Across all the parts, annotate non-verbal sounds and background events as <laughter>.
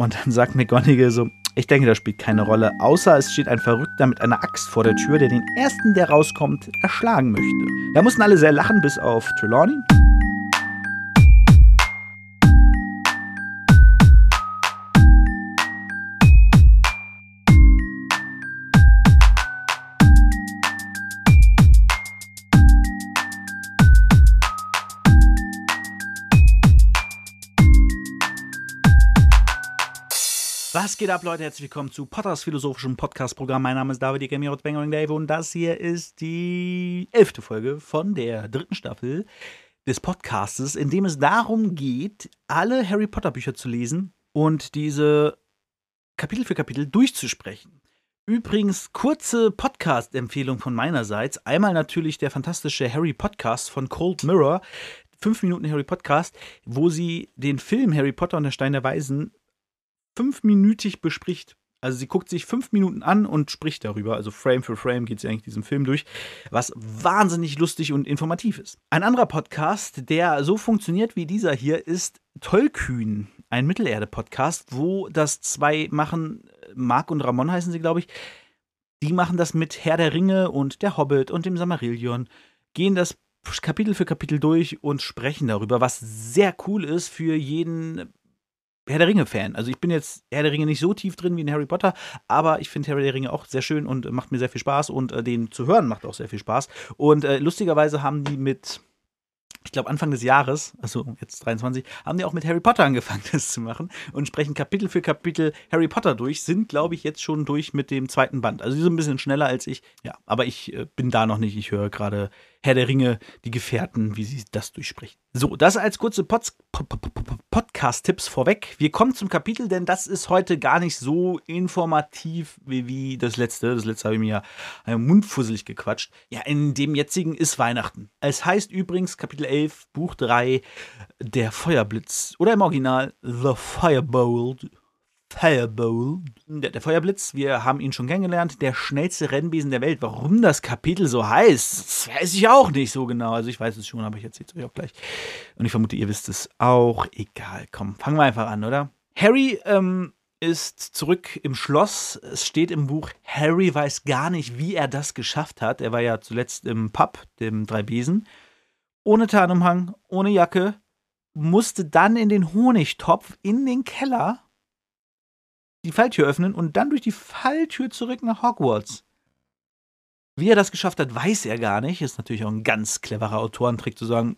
Und dann sagt McGonagall so, ich denke, das spielt keine Rolle, außer es steht ein Verrückter mit einer Axt vor der Tür, der den ersten, der rauskommt, erschlagen möchte. Da mussten alle sehr lachen, bis auf Trelawney. Geht ab, Leute? Herzlich willkommen zu Potters philosophischem Podcast-Programm. Mein Name ist David Egemir Bangering Dave und das hier ist die elfte Folge von der dritten Staffel des Podcastes, in dem es darum geht, alle Harry Potter-Bücher zu lesen und diese Kapitel für Kapitel durchzusprechen. Übrigens, kurze Podcast-Empfehlung von meinerseits. Einmal natürlich der fantastische Harry Podcast von Cold Mirror. 5 Minuten Harry Podcast, wo sie den Film Harry Potter und der Stein der Weisen fünfminütig bespricht. Also sie guckt sich fünf Minuten an und spricht darüber. Also Frame für Frame geht sie eigentlich diesen Film durch, was wahnsinnig lustig und informativ ist. Ein anderer Podcast, der so funktioniert wie dieser hier, ist Tollkühn, ein Mittelerde-Podcast, wo das zwei machen, Marc und Ramon heißen sie, glaube ich, die machen das mit Herr der Ringe und der Hobbit und dem Samarillion, gehen das Kapitel für Kapitel durch und sprechen darüber, was sehr cool ist für jeden Herr der Ringe-Fan. Also ich bin jetzt Herr der Ringe nicht so tief drin wie in Harry Potter, aber ich finde Herr der Ringe auch sehr schön und macht mir sehr viel Spaß und äh, den zu hören macht auch sehr viel Spaß. Und äh, lustigerweise haben die mit ich glaube, Anfang des Jahres, also jetzt 23, haben die auch mit Harry Potter angefangen, <laughs> das zu machen und sprechen Kapitel für Kapitel Harry Potter durch, sind, glaube ich, jetzt schon durch mit dem zweiten Band. Also die sind ein bisschen schneller als ich, ja, aber ich äh, bin da noch nicht. Ich höre gerade Herr der Ringe, die Gefährten, wie sie das durchsprechen. So, das als kurze Pod Podcast-Tipps vorweg. Wir kommen zum Kapitel, denn das ist heute gar nicht so informativ wie, wie das letzte. Das letzte habe ich mir ja mundfusselig gequatscht. Ja, in dem jetzigen ist Weihnachten. Es heißt übrigens Kapitel 11, Buch 3, der Feuerblitz. Oder im Original The Firebolt. Firebolt. Der, der, Feuerblitz, wir haben ihn schon kennengelernt, der schnellste Rennbesen der Welt. Warum das Kapitel so heißt, weiß ich auch nicht so genau. Also ich weiß es schon, aber ich erzähle es euch auch gleich. Und ich vermute, ihr wisst es auch. Egal, komm, fangen wir einfach an, oder? Harry ähm, ist zurück im Schloss. Es steht im Buch, Harry weiß gar nicht, wie er das geschafft hat. Er war ja zuletzt im Pub, dem Drei Besen. Ohne Tarnumhang, ohne Jacke, musste dann in den Honigtopf in den Keller die Falltür öffnen und dann durch die Falltür zurück nach Hogwarts. Wie er das geschafft hat, weiß er gar nicht. Ist natürlich auch ein ganz cleverer Autorentrick zu sagen,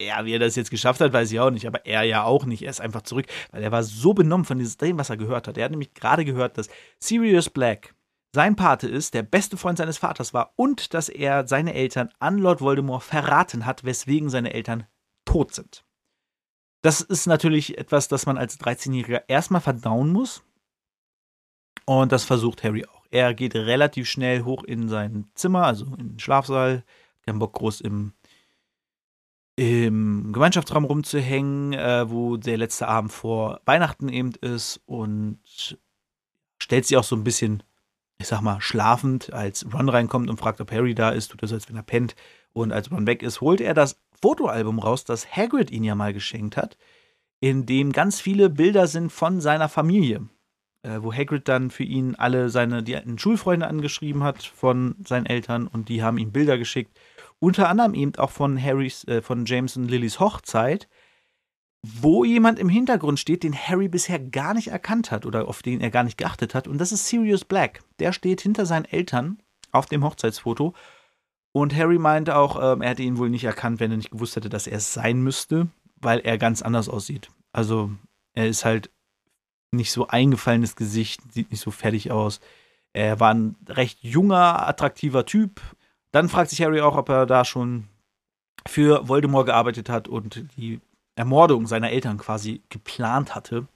ja, wie er das jetzt geschafft hat, weiß ich auch nicht, aber er ja auch nicht. Er ist einfach zurück, weil er war so benommen von dem, was er gehört hat. Er hat nämlich gerade gehört, dass Sirius Black sein Pate ist, der beste Freund seines Vaters war und dass er seine Eltern an Lord Voldemort verraten hat, weswegen seine Eltern tot sind. Das ist natürlich etwas, das man als 13-Jähriger erstmal verdauen muss. Und das versucht Harry auch. Er geht relativ schnell hoch in sein Zimmer, also in den Schlafsaal. Kein Bock groß im, im Gemeinschaftsraum rumzuhängen, äh, wo der letzte Abend vor Weihnachten eben ist und stellt sich auch so ein bisschen, ich sag mal, schlafend, als Ron reinkommt und fragt, ob Harry da ist, tut er so, als wenn er pennt. Und als Ron weg ist, holt er das Fotoalbum raus, das Hagrid ihn ja mal geschenkt hat, in dem ganz viele Bilder sind von seiner Familie wo Hagrid dann für ihn alle seine die alten Schulfreunde angeschrieben hat von seinen Eltern und die haben ihm Bilder geschickt. Unter anderem eben auch von Harrys, äh, von James und Lillys Hochzeit, wo jemand im Hintergrund steht, den Harry bisher gar nicht erkannt hat oder auf den er gar nicht geachtet hat. Und das ist Sirius Black. Der steht hinter seinen Eltern auf dem Hochzeitsfoto. Und Harry meinte auch, ähm, er hätte ihn wohl nicht erkannt, wenn er nicht gewusst hätte, dass er es sein müsste, weil er ganz anders aussieht. Also er ist halt nicht so eingefallenes Gesicht, sieht nicht so fertig aus. Er war ein recht junger, attraktiver Typ. Dann fragt sich Harry auch, ob er da schon für Voldemort gearbeitet hat und die Ermordung seiner Eltern quasi geplant hatte.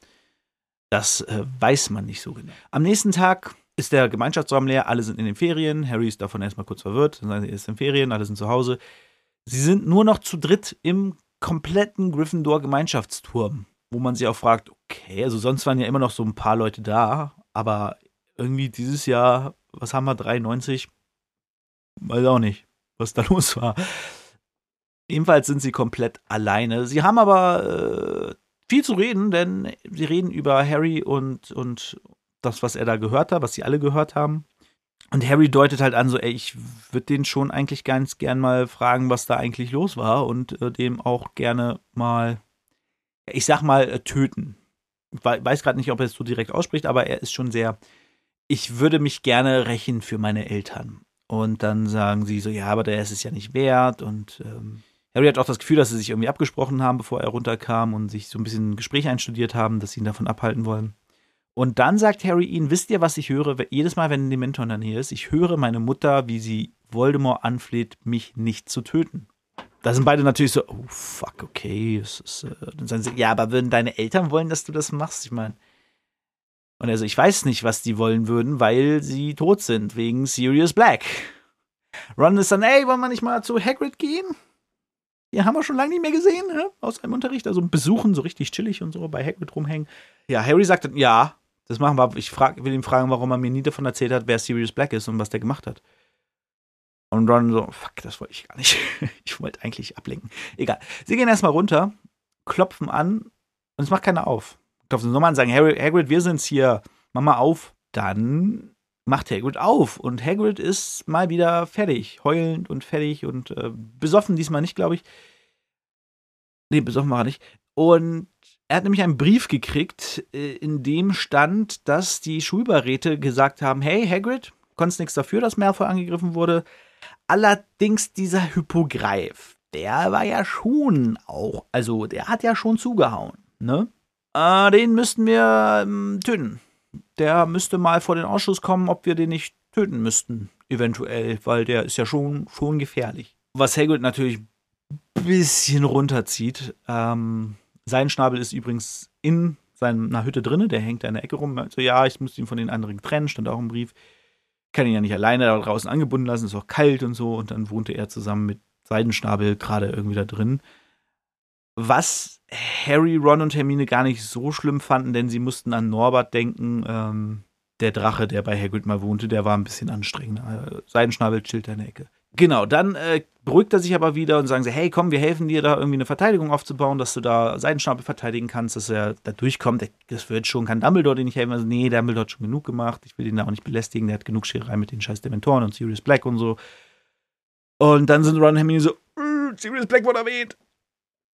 Das äh, weiß man nicht so genau. Am nächsten Tag ist der Gemeinschaftsraum leer, alle sind in den Ferien. Harry ist davon erstmal kurz verwirrt, er ist in Ferien, alle sind zu Hause. Sie sind nur noch zu dritt im kompletten Gryffindor-Gemeinschaftsturm wo man sich auch fragt, okay, also sonst waren ja immer noch so ein paar Leute da, aber irgendwie dieses Jahr, was haben wir, 93? Weiß auch nicht, was da <laughs> los war. Ebenfalls sind sie komplett alleine. Sie haben aber äh, viel zu reden, denn sie reden über Harry und, und das, was er da gehört hat, was sie alle gehört haben. Und Harry deutet halt an, so, ey, ich würde den schon eigentlich ganz gern mal fragen, was da eigentlich los war und äh, dem auch gerne mal, ich sag mal, äh, töten. Ich weiß gerade nicht, ob er es so direkt ausspricht, aber er ist schon sehr, ich würde mich gerne rächen für meine Eltern. Und dann sagen sie so, ja, aber der ist es ja nicht wert. Und ähm, Harry hat auch das Gefühl, dass sie sich irgendwie abgesprochen haben, bevor er runterkam und sich so ein bisschen ein Gespräch einstudiert haben, dass sie ihn davon abhalten wollen. Und dann sagt Harry ihnen, wisst ihr, was ich höre? Jedes Mal, wenn ein Dementor der Nähe ist, ich höre meine Mutter, wie sie Voldemort anfleht, mich nicht zu töten. Da sind beide natürlich so, oh fuck, okay. Ist, äh, dann sagen sie, ja, aber würden deine Eltern wollen, dass du das machst? Ich meine. Und er so, ich weiß nicht, was die wollen würden, weil sie tot sind, wegen Sirius Black. Ron ist dann, ey, wollen wir nicht mal zu Hagrid gehen? Ja, haben wir schon lange nicht mehr gesehen, ne? aus einem Unterricht. Also besuchen, so richtig chillig und so, bei Hagrid rumhängen. Ja, Harry sagt dann, ja, das machen wir. Ich frag, will ihn fragen, warum er mir nie davon erzählt hat, wer Sirius Black ist und was der gemacht hat. Und Ron so, fuck, das wollte ich gar nicht. <laughs> ich wollte eigentlich ablenken. Egal. Sie gehen erstmal runter, klopfen an und es macht keiner auf. Klopfen nochmal an sagen, Hagrid, wir sind's hier. Mach mal auf. Dann macht Hagrid auf und Hagrid ist mal wieder fertig, heulend und fertig und äh, besoffen diesmal nicht, glaube ich. Nee, besoffen war er nicht. Und er hat nämlich einen Brief gekriegt, äh, in dem stand, dass die Schulbeiräte gesagt haben: Hey, Hagrid, konntest nichts dafür, dass Malfoy angegriffen wurde. Allerdings dieser Hypogreif, der war ja schon auch, also der hat ja schon zugehauen, ne? Äh, den müssten wir ähm, töten. Der müsste mal vor den Ausschuss kommen, ob wir den nicht töten müssten, eventuell, weil der ist ja schon, schon gefährlich. Was Hagrid natürlich ein bisschen runterzieht. Ähm, sein Schnabel ist übrigens in seiner Hütte drinne, der hängt da in der Ecke rum. Also ja, ich muss ihn von den anderen trennen, stand auch im Brief. Kann ihn ja nicht alleine da draußen angebunden lassen, ist auch kalt und so. Und dann wohnte er zusammen mit Seidenschnabel gerade irgendwie da drin. Was Harry, Ron und Hermine gar nicht so schlimm fanden, denn sie mussten an Norbert denken. Ähm, der Drache, der bei Hagrid mal wohnte, der war ein bisschen anstrengender. Seidenschnabel chillt in der Ecke. Genau, dann äh, beruhigt er sich aber wieder und sagen sie, hey, komm, wir helfen dir da irgendwie eine Verteidigung aufzubauen, dass du da Seidenschnabel verteidigen kannst, dass er da durchkommt. Das wird schon, kann Dumbledore dir nicht helfen. Also, nee, Dumbledore hat schon genug gemacht. Ich will ihn da auch nicht belästigen. Der hat genug Scherei mit den scheiß Dementoren und Sirius Black und so. Und dann sind Ron und Hermine so, äh, Sirius Black wurde erwähnt.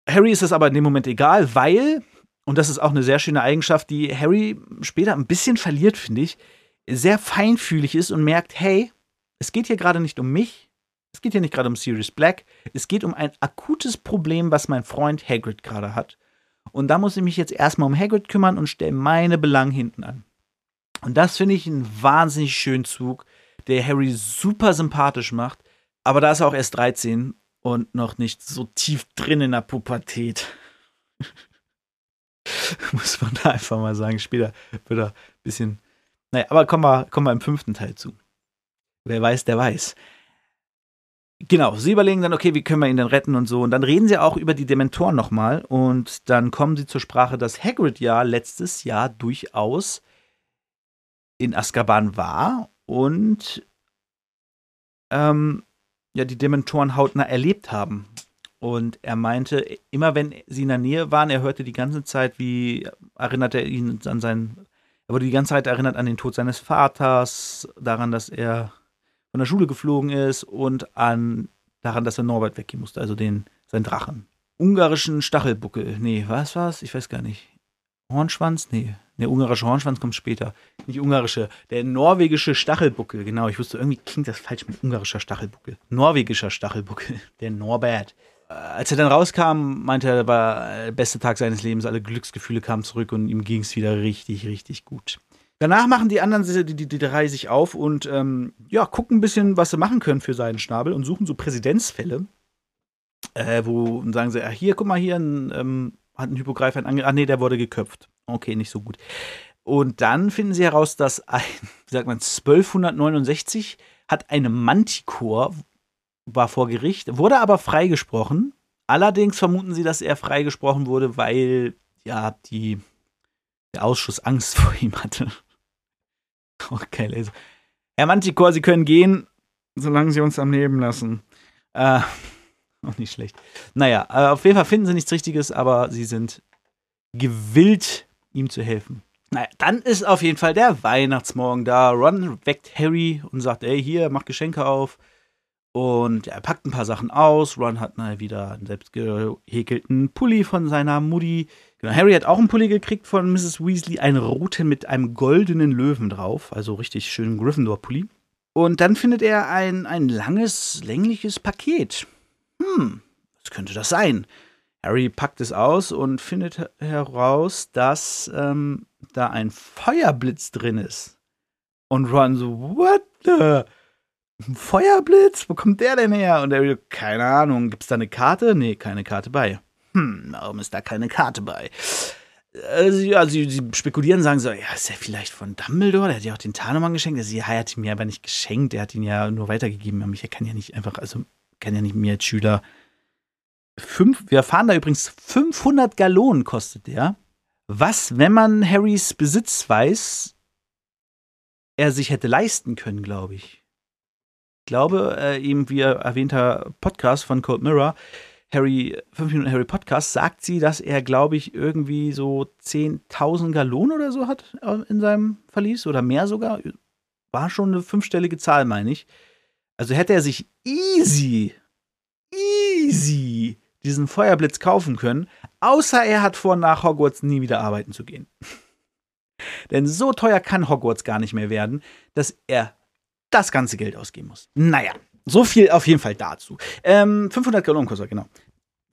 Harry ist das aber in dem Moment egal, weil, und das ist auch eine sehr schöne Eigenschaft, die Harry später ein bisschen verliert, finde ich, sehr feinfühlig ist und merkt, hey, es geht hier gerade nicht um mich, es geht hier nicht gerade um Sirius Black. Es geht um ein akutes Problem, was mein Freund Hagrid gerade hat. Und da muss ich mich jetzt erstmal um Hagrid kümmern und stelle meine Belange hinten an. Und das finde ich einen wahnsinnig schönen Zug, der Harry super sympathisch macht. Aber da ist er auch erst 13 und noch nicht so tief drin in der Pubertät. <laughs> muss man da einfach mal sagen. Später wird er ein bisschen. Naja, aber kommen wir, kommen wir im fünften Teil zu. Wer weiß, der weiß. Genau, sie überlegen dann, okay, wie können wir ihn denn retten und so. Und dann reden sie auch über die Dementoren nochmal. Und dann kommen sie zur Sprache, dass Hagrid ja letztes Jahr durchaus in Azkaban war und ähm, ja, die Dementoren hautnah erlebt haben. Und er meinte, immer wenn sie in der Nähe waren, er hörte die ganze Zeit, wie erinnert er ihn an seinen, er wurde die ganze Zeit erinnert an den Tod seines Vaters, daran, dass er von der Schule geflogen ist und an daran, dass er Norbert weggehen musste, also den, seinen Drachen. Ungarischen Stachelbuckel. Nee, was war's? Ich weiß gar nicht. Hornschwanz? Nee. Der ungarische Hornschwanz kommt später. Nicht ungarische, der norwegische Stachelbuckel. Genau, ich wusste, irgendwie klingt das falsch mit ungarischer Stachelbuckel. Norwegischer Stachelbuckel, <laughs> der Norbert. Äh, als er dann rauskam, meinte er, war der beste Tag seines Lebens. Alle Glücksgefühle kamen zurück und ihm ging es wieder richtig, richtig gut. Danach machen die anderen, die, die, die drei sich auf und ähm, ja, gucken ein bisschen, was sie machen können für seinen Schnabel und suchen so Präzedenzfälle, äh, wo und sagen sie, ja, hier, guck mal, hier ein, ähm, hat ein Hypogreif ein Ange Ah, nee, der wurde geköpft. Okay, nicht so gut. Und dann finden sie heraus, dass ein, wie sagt man, 1269 hat eine Manticore, war vor Gericht, wurde aber freigesprochen. Allerdings vermuten sie, dass er freigesprochen wurde, weil ja die, der Ausschuss Angst <laughs> vor ihm hatte. <laughs> Okay, Laser. Herr Manticore, Sie können gehen, solange Sie uns am Leben lassen. Äh, <laughs> auch nicht schlecht. Naja, äh, auf jeden Fall finden Sie nichts Richtiges, aber Sie sind gewillt, ihm zu helfen. Naja, dann ist auf jeden Fall der Weihnachtsmorgen da. Ron weckt Harry und sagt, ey, hier, mach Geschenke auf. Und er packt ein paar Sachen aus. Ron hat mal wieder einen selbstgehäkelten Pulli von seiner Mutti. Genau, Harry hat auch einen Pulli gekriegt von Mrs. Weasley, einen roten mit einem goldenen Löwen drauf. Also richtig schönen Gryffindor-Pulli. Und dann findet er ein, ein langes, längliches Paket. Hm, was könnte das sein? Harry packt es aus und findet heraus, dass ähm, da ein Feuerblitz drin ist. Und Ron so, what the? Ein Feuerblitz? Wo kommt der denn her? Und er, keine Ahnung, gibt's da eine Karte? Nee, keine Karte bei. Hm, warum ist da keine Karte bei? Also, also sie, sie, spekulieren, sagen so, ja, ist er vielleicht von Dumbledore? Der hat ja auch den Tarnumhang geschenkt. Also, er hat ihn mir aber nicht geschenkt, er hat ihn ja nur weitergegeben. Aber ich kann ja nicht einfach, also kann ja nicht mir als Schüler fünf, wir erfahren da übrigens 500 Gallonen kostet der. Was, wenn man Harrys Besitz weiß, er sich hätte leisten können, glaube ich. Glaube, äh, eben wie erwähnter Podcast von Cold Mirror, Harry, 5 Minuten Harry Podcast, sagt sie, dass er, glaube ich, irgendwie so 10.000 Gallonen oder so hat äh, in seinem Verlies oder mehr sogar. War schon eine fünfstellige Zahl, meine ich. Also hätte er sich easy, easy diesen Feuerblitz kaufen können, außer er hat vor, nach Hogwarts nie wieder arbeiten zu gehen. <laughs> Denn so teuer kann Hogwarts gar nicht mehr werden, dass er das ganze Geld ausgeben muss. Naja, so viel auf jeden Fall dazu. Ähm, 500 Gallonen kostet genau.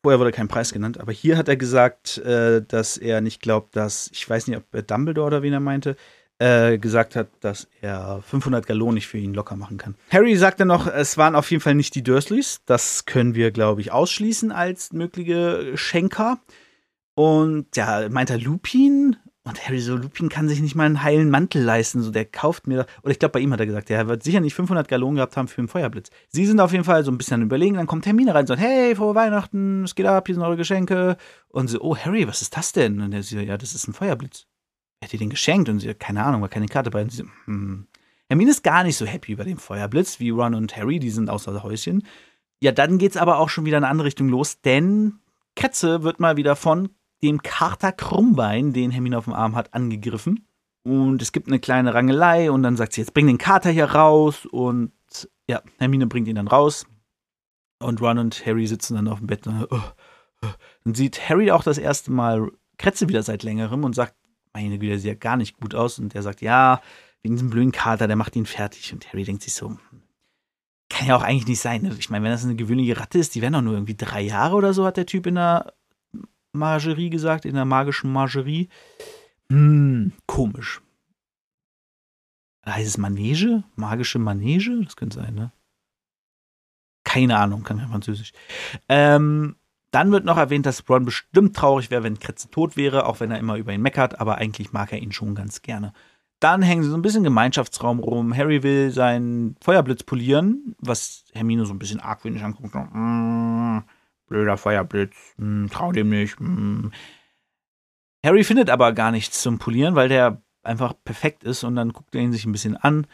Vorher wurde kein Preis genannt, aber hier hat er gesagt, äh, dass er nicht glaubt, dass, ich weiß nicht, ob er Dumbledore oder wen er meinte, äh, gesagt hat, dass er 500 Gallonen nicht für ihn locker machen kann. Harry sagte noch, es waren auf jeden Fall nicht die Dursleys. Das können wir, glaube ich, ausschließen als mögliche Schenker. Und ja, meint er Lupin? Und Harry so, Lupin kann sich nicht mal einen heilen Mantel leisten. So, der kauft mir, oder ich glaube, bei ihm hat er gesagt, er wird sicher nicht 500 Gallonen gehabt haben für einen Feuerblitz. Sie sind auf jeden Fall so ein bisschen überlegen. Dann kommt Hermine rein und sagt, hey, frohe Weihnachten, es geht ab, hier sind eure Geschenke. Und so, oh, Harry, was ist das denn? Und er so, ja, das ist ein Feuerblitz. Wer hat dir den geschenkt? Und sie, keine Ahnung, war keine Karte bei. Und sie, hm. Hermine ist gar nicht so happy über den Feuerblitz wie Ron und Harry, die sind außer Häuschen. Ja, dann geht's aber auch schon wieder in eine andere Richtung los, denn Kretze wird mal wieder von dem Kater Krummbein, den Hermine auf dem Arm hat, angegriffen. Und es gibt eine kleine Rangelei und dann sagt sie, jetzt bring den Kater hier raus. Und ja, Hermine bringt ihn dann raus. Und Ron und Harry sitzen dann auf dem Bett. Und, oh, oh. dann sieht Harry auch das erste Mal Kretze wieder seit längerem und sagt, meine Güte, der sieht ja gar nicht gut aus. Und der sagt, ja, wegen diesem blöden Kater, der macht ihn fertig. Und Harry denkt sich so, hm, kann ja auch eigentlich nicht sein. Ne? Ich meine, wenn das eine gewöhnliche Ratte ist, die werden doch nur irgendwie drei Jahre oder so, hat der Typ in der Margerie gesagt, in der magischen Margerie. Hm, komisch. Heißt es Manege? Magische Manege? Das könnte sein, ne? Keine Ahnung, kann kein Französisch. Ähm, dann wird noch erwähnt, dass Ron bestimmt traurig wäre, wenn Kretze tot wäre, auch wenn er immer über ihn meckert, aber eigentlich mag er ihn schon ganz gerne. Dann hängen sie so ein bisschen Gemeinschaftsraum rum. Harry will seinen Feuerblitz polieren, was Hermine so ein bisschen argwöhnisch anguckt. Blöder Feuerblitz, hm, trau dem nicht. Hm. Harry findet aber gar nichts zum Polieren, weil der einfach perfekt ist und dann guckt er ihn sich ein bisschen an,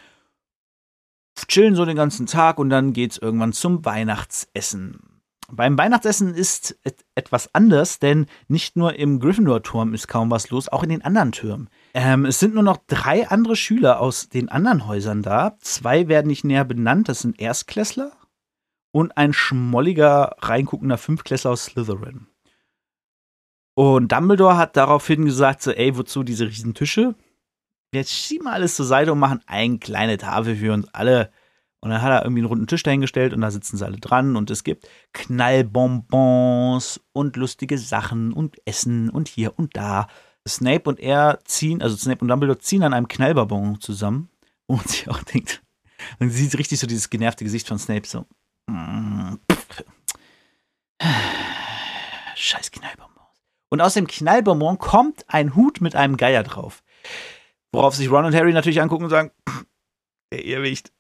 chillen so den ganzen Tag und dann geht's irgendwann zum Weihnachtsessen. Beim Weihnachtsessen ist etwas anders, denn nicht nur im Gryffindor-Turm ist kaum was los, auch in den anderen Türmen. Ähm, es sind nur noch drei andere Schüler aus den anderen Häusern da. Zwei werden nicht näher benannt, das sind Erstklässler und ein schmolliger, reinguckender Fünfklässler aus Slytherin. Und Dumbledore hat daraufhin gesagt, so, ey, wozu diese riesen Tische? Jetzt schieben wir alles zur Seite und machen eine kleine Tafel für uns alle. Und dann hat er irgendwie einen runden Tisch dahingestellt und da sitzen sie alle dran und es gibt Knallbonbons und lustige Sachen und Essen und hier und da. Snape und er ziehen, also Snape und Dumbledore ziehen an einem Knallbonbon zusammen und <laughs> sie auch denkt, man sieht richtig so dieses genervte Gesicht von Snape so, Scheiß Knallbonbons. Und aus dem Knallbonbon kommt ein Hut mit einem Geier drauf. Worauf sich Ron und Harry natürlich angucken und sagen, <clears throat> der Irrwicht,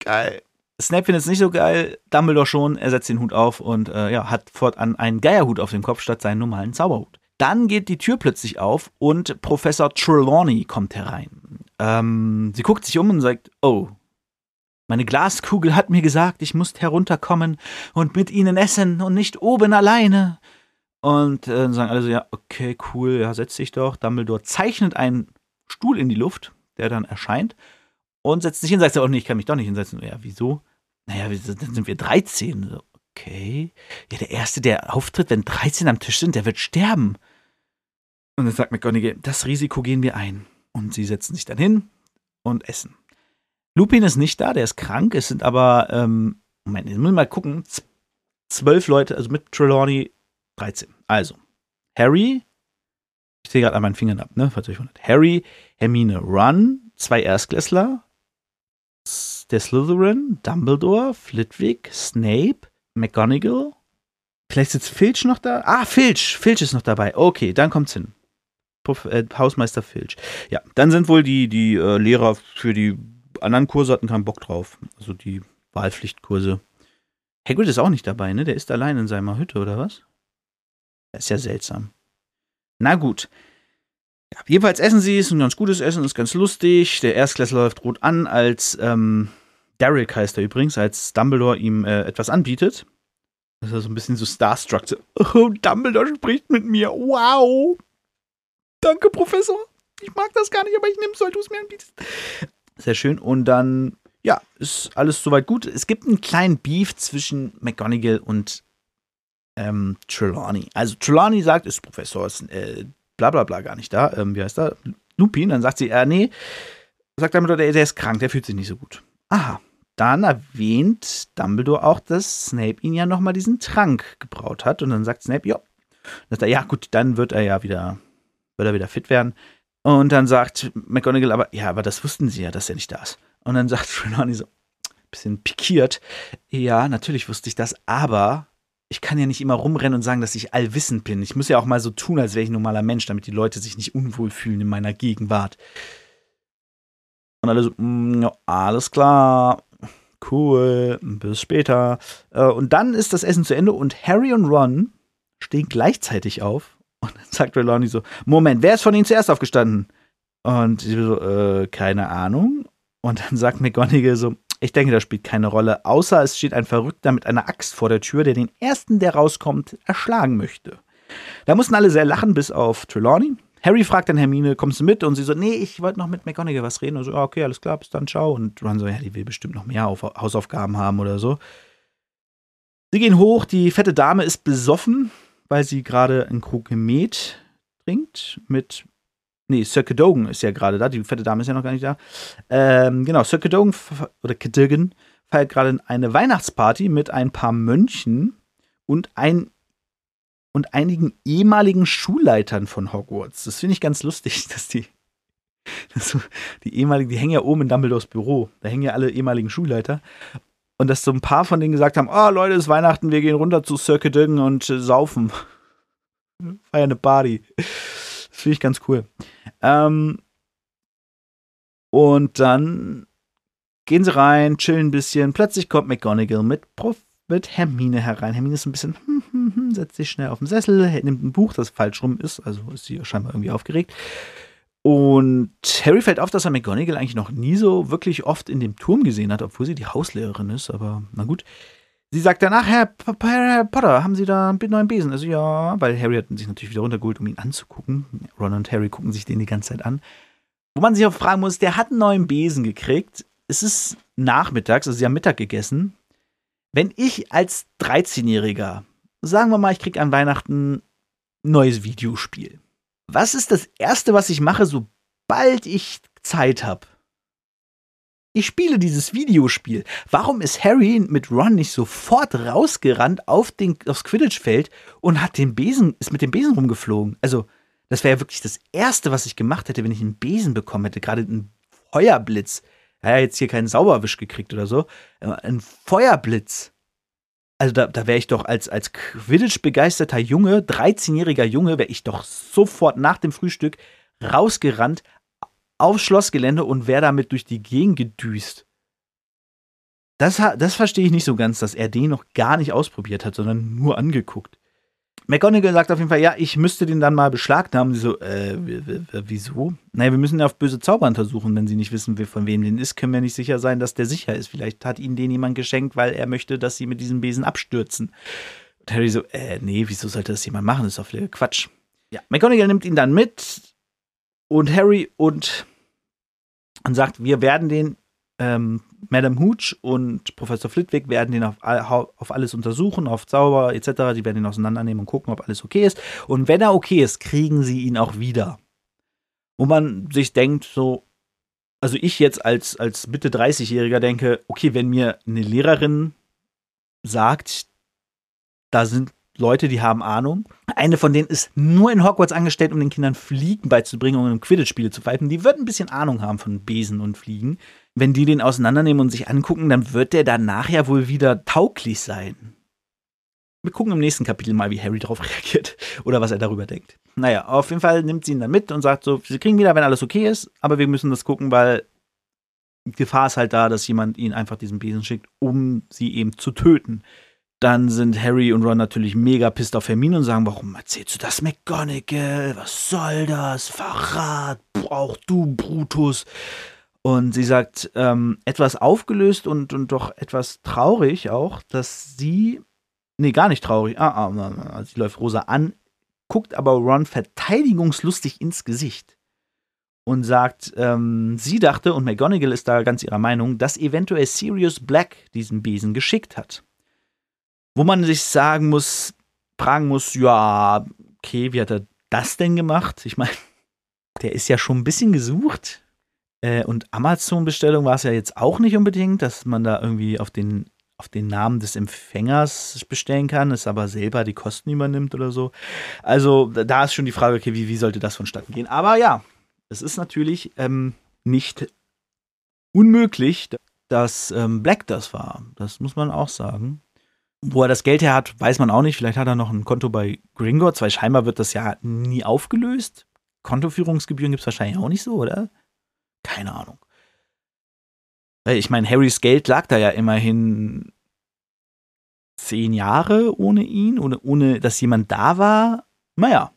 geil. Snape findet es nicht so geil, Dumbledore schon, er setzt den Hut auf und äh, ja, hat fortan einen Geierhut auf dem Kopf statt seinen normalen Zauberhut. Dann geht die Tür plötzlich auf und Professor Trelawney kommt herein. Ähm, sie guckt sich um und sagt, oh, meine Glaskugel hat mir gesagt, ich muss herunterkommen und mit ihnen essen und nicht oben alleine. Und äh, sagen alle so, ja, okay, cool, ja, setz dich doch. Dumbledore zeichnet einen Stuhl in die Luft, der dann erscheint und setzt sich hin, sagt oh nee, ich kann mich doch nicht hinsetzen. Ja, wieso? Naja, dann sind wir 13. So, okay. Ja, der Erste, der auftritt, wenn 13 am Tisch sind, der wird sterben. Und dann sagt McGonagall, das Risiko gehen wir ein. Und sie setzen sich dann hin und essen. Lupin ist nicht da, der ist krank. Es sind aber, ähm, Moment, jetzt muss ich mal gucken, zwölf Leute, also mit Trelawney 13. Also, Harry, ich sehe gerade an meinen Fingern ab, ne, falls euch wundert. Harry, Hermine, Run, zwei Erstklässler, der Slytherin, Dumbledore, Flitwick, Snape, McGonagall. Vielleicht ist Filch noch da. Ah, Filch. Filch ist noch dabei. Okay, dann kommt's hin. Puff, äh, Hausmeister Filch. Ja, dann sind wohl die, die äh, Lehrer für die anderen Kurse hatten keinen Bock drauf. Also die Wahlpflichtkurse. Hagrid ist auch nicht dabei, ne? Der ist allein in seiner Hütte, oder was? Das ist ja seltsam. Na gut. Ja, jedenfalls essen sie, ist ein ganz gutes Essen, ist ganz lustig. Der Erstklässler läuft rot an, als ähm, Derek heißt er übrigens, als Dumbledore ihm äh, etwas anbietet. Das ist so ein bisschen so starstruck. So, oh, Dumbledore spricht mit mir. Wow. Danke, Professor. Ich mag das gar nicht, aber ich nehme es, weil du es mir anbietest. Sehr schön. Und dann, ja, ist alles soweit gut. Es gibt einen kleinen Beef zwischen McGonagall und ähm, Trelawney. Also Trelawney sagt, ist Professor, ist äh, bla bla bla gar nicht da. Ähm, wie heißt er? Lupin. Dann sagt sie, äh, nee, sagt damit, der, der ist krank, der fühlt sich nicht so gut. Aha. Dann erwähnt Dumbledore auch, dass Snape ihn ja nochmal diesen Trank gebraut hat. Und dann sagt Snape, ja. Ja gut, dann wird er ja wieder, wird er wieder fit werden. Und dann sagt McGonagall aber, ja, aber das wussten sie ja, dass er nicht da ist. Und dann sagt <laughs> Trelawney so, bisschen pikiert, ja, natürlich wusste ich das, aber ich kann ja nicht immer rumrennen und sagen, dass ich allwissend bin. Ich muss ja auch mal so tun, als wäre ich ein normaler Mensch, damit die Leute sich nicht unwohl fühlen in meiner Gegenwart. Und alle so, mm, ja, alles klar, cool, bis später. Äh, und dann ist das Essen zu Ende und Harry und Ron stehen gleichzeitig auf. Und dann sagt Trelawney so, Moment, wer ist von ihnen zuerst aufgestanden? Und sie so, äh, keine Ahnung. Und dann sagt McGonagall so, ich denke, das spielt keine Rolle, außer es steht ein Verrückter mit einer Axt vor der Tür, der den ersten, der rauskommt, erschlagen möchte. Da mussten alle sehr lachen, bis auf Trelawney. Harry fragt dann Hermine, kommst du mit? Und sie so, nee, ich wollte noch mit McGonagall was reden. Und so, okay, alles klar, bis dann, ciao. Und Ron so, ja, die will bestimmt noch mehr Hausaufgaben haben oder so. Sie gehen hoch, die fette Dame ist besoffen, weil sie gerade ein Krug Met trinkt mit Nee, Sir Cadogan ist ja gerade da. Die fette Dame ist ja noch gar nicht da. Ähm, genau, Sir Cadogan oder Cadogan feiert gerade eine Weihnachtsparty mit ein paar Mönchen und ein und einigen ehemaligen Schulleitern von Hogwarts. Das finde ich ganz lustig, <laughs> dass die dass die ehemaligen, die hängen ja oben in Dumbledores Büro. Da hängen ja alle ehemaligen Schulleiter. Und dass so ein paar von denen gesagt haben: Oh, Leute, es ist Weihnachten, wir gehen runter zu Sir Cadogan und äh, saufen. <laughs> Feiern eine Party. Das finde ich ganz cool. Ähm, und dann gehen sie rein, chillen ein bisschen. Plötzlich kommt McGonagall mit, Prof mit Hermine herein. Hermine ist ein bisschen, hm, hm, hm, setzt sich schnell auf den Sessel, nimmt ein Buch, das falsch rum ist. Also ist sie scheinbar irgendwie aufgeregt. Und Harry fällt auf, dass er McGonagall eigentlich noch nie so wirklich oft in dem Turm gesehen hat, obwohl sie die Hauslehrerin ist. Aber na gut. Sie sagt danach, Herr, Herr Potter, haben Sie da einen neuen Besen? Also ja, weil Harry hat sich natürlich wieder runtergeholt, um ihn anzugucken. Ron und Harry gucken sich den die ganze Zeit an. Wo man sich auch fragen muss, der hat einen neuen Besen gekriegt. Es ist nachmittags, also sie haben Mittag gegessen. Wenn ich als 13-Jähriger, sagen wir mal, ich kriege an Weihnachten ein neues Videospiel. Was ist das Erste, was ich mache, sobald ich Zeit habe? Ich spiele dieses Videospiel. Warum ist Harry mit Ron nicht sofort rausgerannt auf den, aufs Quidditch-Feld und hat den Besen, ist mit dem Besen rumgeflogen? Also, das wäre ja wirklich das Erste, was ich gemacht hätte, wenn ich einen Besen bekommen hätte. Gerade einen Feuerblitz. Er hat jetzt hier keinen Sauberwisch gekriegt oder so. Ein Feuerblitz. Also da, da wäre ich doch als, als Quidditch-begeisterter Junge, 13-jähriger Junge, wäre ich doch sofort nach dem Frühstück rausgerannt, aufs Schlossgelände und wäre damit durch die Gegend gedüst. Das, das verstehe ich nicht so ganz, dass er den noch gar nicht ausprobiert hat, sondern nur angeguckt. McGonagall sagt auf jeden Fall, ja, ich müsste den dann mal beschlagnahmen. Sie so, äh, wieso? Naja, wir müssen ja auf böse Zauber untersuchen. Wenn sie nicht wissen, von wem den ist, können wir nicht sicher sein, dass der sicher ist. Vielleicht hat ihnen den jemand geschenkt, weil er möchte, dass sie mit diesem Besen abstürzen. Harry so, äh, nee, wieso sollte das jemand machen? Das ist doch Quatsch. Ja, McGonagall nimmt ihn dann mit und Harry und, und sagt, wir werden den ähm, Madame Hooch und Professor Flitwick werden den auf, auf alles untersuchen, auf Zauber etc. Die werden ihn auseinandernehmen und gucken, ob alles okay ist. Und wenn er okay ist, kriegen sie ihn auch wieder. Wo man sich denkt, so, also ich jetzt als, als Mitte 30-Jähriger denke, okay, wenn mir eine Lehrerin sagt, da sind Leute, die haben Ahnung. Eine von denen ist nur in Hogwarts angestellt, um den Kindern Fliegen beizubringen und um Quidditch-Spiele zu pfeifen. Die wird ein bisschen Ahnung haben von Besen und Fliegen. Wenn die den auseinandernehmen und sich angucken, dann wird der danach ja wohl wieder tauglich sein. Wir gucken im nächsten Kapitel mal, wie Harry darauf <laughs> reagiert oder was er darüber denkt. Naja, auf jeden Fall nimmt sie ihn dann mit und sagt so, sie kriegen wieder, wenn alles okay ist, aber wir müssen das gucken, weil die Gefahr ist halt da, dass jemand ihnen einfach diesen Besen schickt, um sie eben zu töten. Dann sind Harry und Ron natürlich mega pisst auf Hermine und sagen, warum erzählst du das McGonagall? Was soll das? Verrat, auch du, Brutus. Und sie sagt, ähm, etwas aufgelöst und, und doch etwas traurig auch, dass sie, nee, gar nicht traurig, ah, ah, sie läuft Rosa an, guckt aber Ron verteidigungslustig ins Gesicht und sagt, ähm, sie dachte, und McGonagall ist da ganz ihrer Meinung, dass eventuell Sirius Black diesen Besen geschickt hat wo man sich sagen muss, fragen muss, ja, okay, wie hat er das denn gemacht? Ich meine, <laughs> der ist ja schon ein bisschen gesucht. Äh, und Amazon-Bestellung war es ja jetzt auch nicht unbedingt, dass man da irgendwie auf den, auf den Namen des Empfängers bestellen kann, es aber selber die Kosten übernimmt oder so. Also da ist schon die Frage, okay, wie, wie sollte das vonstatten gehen? Aber ja, es ist natürlich ähm, nicht unmöglich, dass ähm, Black das war. Das muss man auch sagen. Wo er das Geld her hat, weiß man auch nicht. Vielleicht hat er noch ein Konto bei Gringotts, weil scheinbar wird das ja nie aufgelöst. Kontoführungsgebühren gibt es wahrscheinlich auch nicht so, oder? Keine Ahnung. Ich meine, Harrys Geld lag da ja immerhin zehn Jahre ohne ihn, ohne, ohne dass jemand da war. Naja,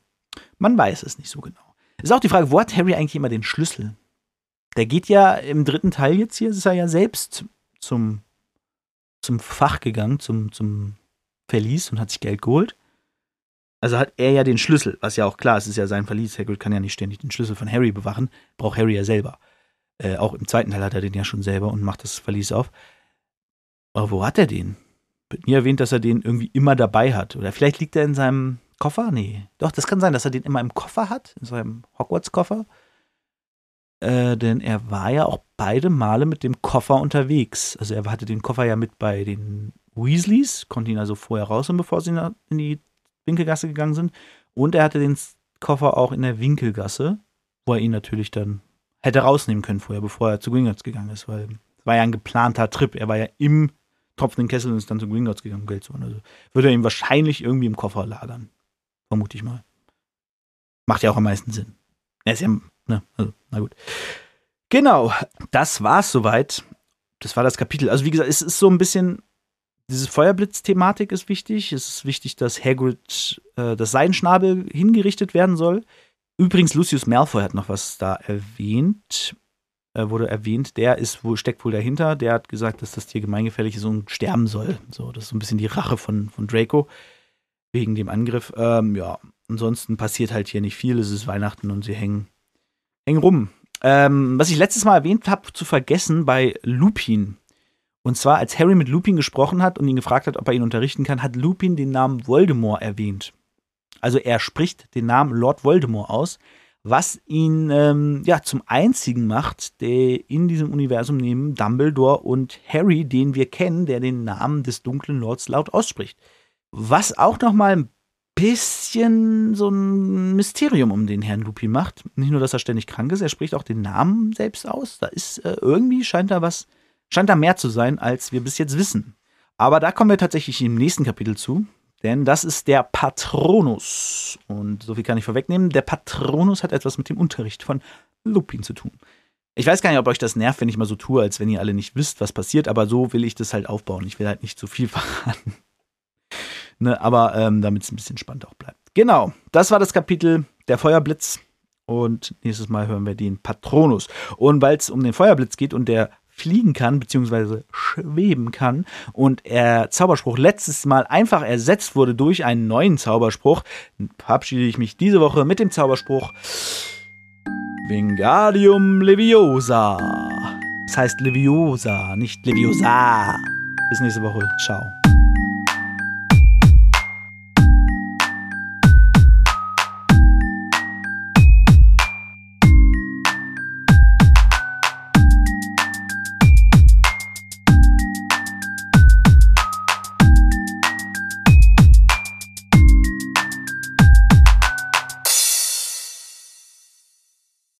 man weiß es nicht so genau. Ist auch die Frage, wo hat Harry eigentlich immer den Schlüssel? Der geht ja im dritten Teil jetzt hier, ist er ja selbst zum zum Fach gegangen, zum, zum Verlies und hat sich Geld geholt. Also hat er ja den Schlüssel, was ja auch klar ist, ist ja sein Verlies. Hagrid kann ja nicht ständig den Schlüssel von Harry bewachen, braucht Harry ja selber. Äh, auch im zweiten Teil hat er den ja schon selber und macht das Verlies auf. Aber wo hat er den? Wird nie erwähnt, dass er den irgendwie immer dabei hat. Oder vielleicht liegt er in seinem Koffer? Nee. Doch, das kann sein, dass er den immer im Koffer hat, in seinem Hogwarts-Koffer. Äh, denn er war ja auch beide Male mit dem Koffer unterwegs. Also er hatte den Koffer ja mit bei den Weasleys, konnte ihn also vorher rausholen, bevor sie in die Winkelgasse gegangen sind. Und er hatte den Koffer auch in der Winkelgasse, wo er ihn natürlich dann hätte rausnehmen können vorher, bevor er zu Gringotts gegangen ist, weil es war ja ein geplanter Trip. Er war ja im tropfenden Kessel und ist dann zu Gringotts gegangen, um Geld zu holen. Also würde er ihn wahrscheinlich irgendwie im Koffer lagern. Vermute ich mal. Macht ja auch am meisten Sinn. Er ist ja, ne, also, na gut. Genau, das war's soweit. Das war das Kapitel. Also wie gesagt, es ist so ein bisschen diese Feuerblitz-Thematik ist wichtig. Es ist wichtig, dass Hagrid, äh, dass sein Schnabel hingerichtet werden soll. Übrigens, Lucius Malfoy hat noch was da erwähnt. Äh, wurde erwähnt, der ist wohl, steckt wohl dahinter. Der hat gesagt, dass das Tier gemeingefährlich ist und sterben soll. So, das ist so ein bisschen die Rache von, von Draco wegen dem Angriff. Ähm, ja, ansonsten passiert halt hier nicht viel. Es ist Weihnachten und sie hängen, hängen rum. Ähm, was ich letztes Mal erwähnt habe, zu vergessen bei Lupin. Und zwar, als Harry mit Lupin gesprochen hat und ihn gefragt hat, ob er ihn unterrichten kann, hat Lupin den Namen Voldemort erwähnt. Also er spricht den Namen Lord Voldemort aus, was ihn ähm, ja zum einzigen macht, der in diesem Universum neben Dumbledore und Harry, den wir kennen, der den Namen des dunklen Lords laut ausspricht. Was auch noch mal ein bisschen so ein Mysterium um den Herrn Lupin macht. Nicht nur, dass er ständig krank ist, er spricht auch den Namen selbst aus. Da ist äh, irgendwie scheint da was, scheint da mehr zu sein, als wir bis jetzt wissen. Aber da kommen wir tatsächlich im nächsten Kapitel zu, denn das ist der Patronus. Und so viel kann ich vorwegnehmen. Der Patronus hat etwas mit dem Unterricht von Lupin zu tun. Ich weiß gar nicht, ob euch das nervt, wenn ich mal so tue, als wenn ihr alle nicht wisst, was passiert, aber so will ich das halt aufbauen. Ich will halt nicht zu viel <laughs> verraten. Ne, aber ähm, damit es ein bisschen spannend auch bleibt. Genau, das war das Kapitel der Feuerblitz. Und nächstes Mal hören wir den Patronus. Und weil es um den Feuerblitz geht und der fliegen kann, beziehungsweise schweben kann und er Zauberspruch letztes Mal einfach ersetzt wurde durch einen neuen Zauberspruch, verabschiede ich mich diese Woche mit dem Zauberspruch Wingardium Leviosa. Das heißt Leviosa, nicht Leviosa. Bis nächste Woche. Ciao.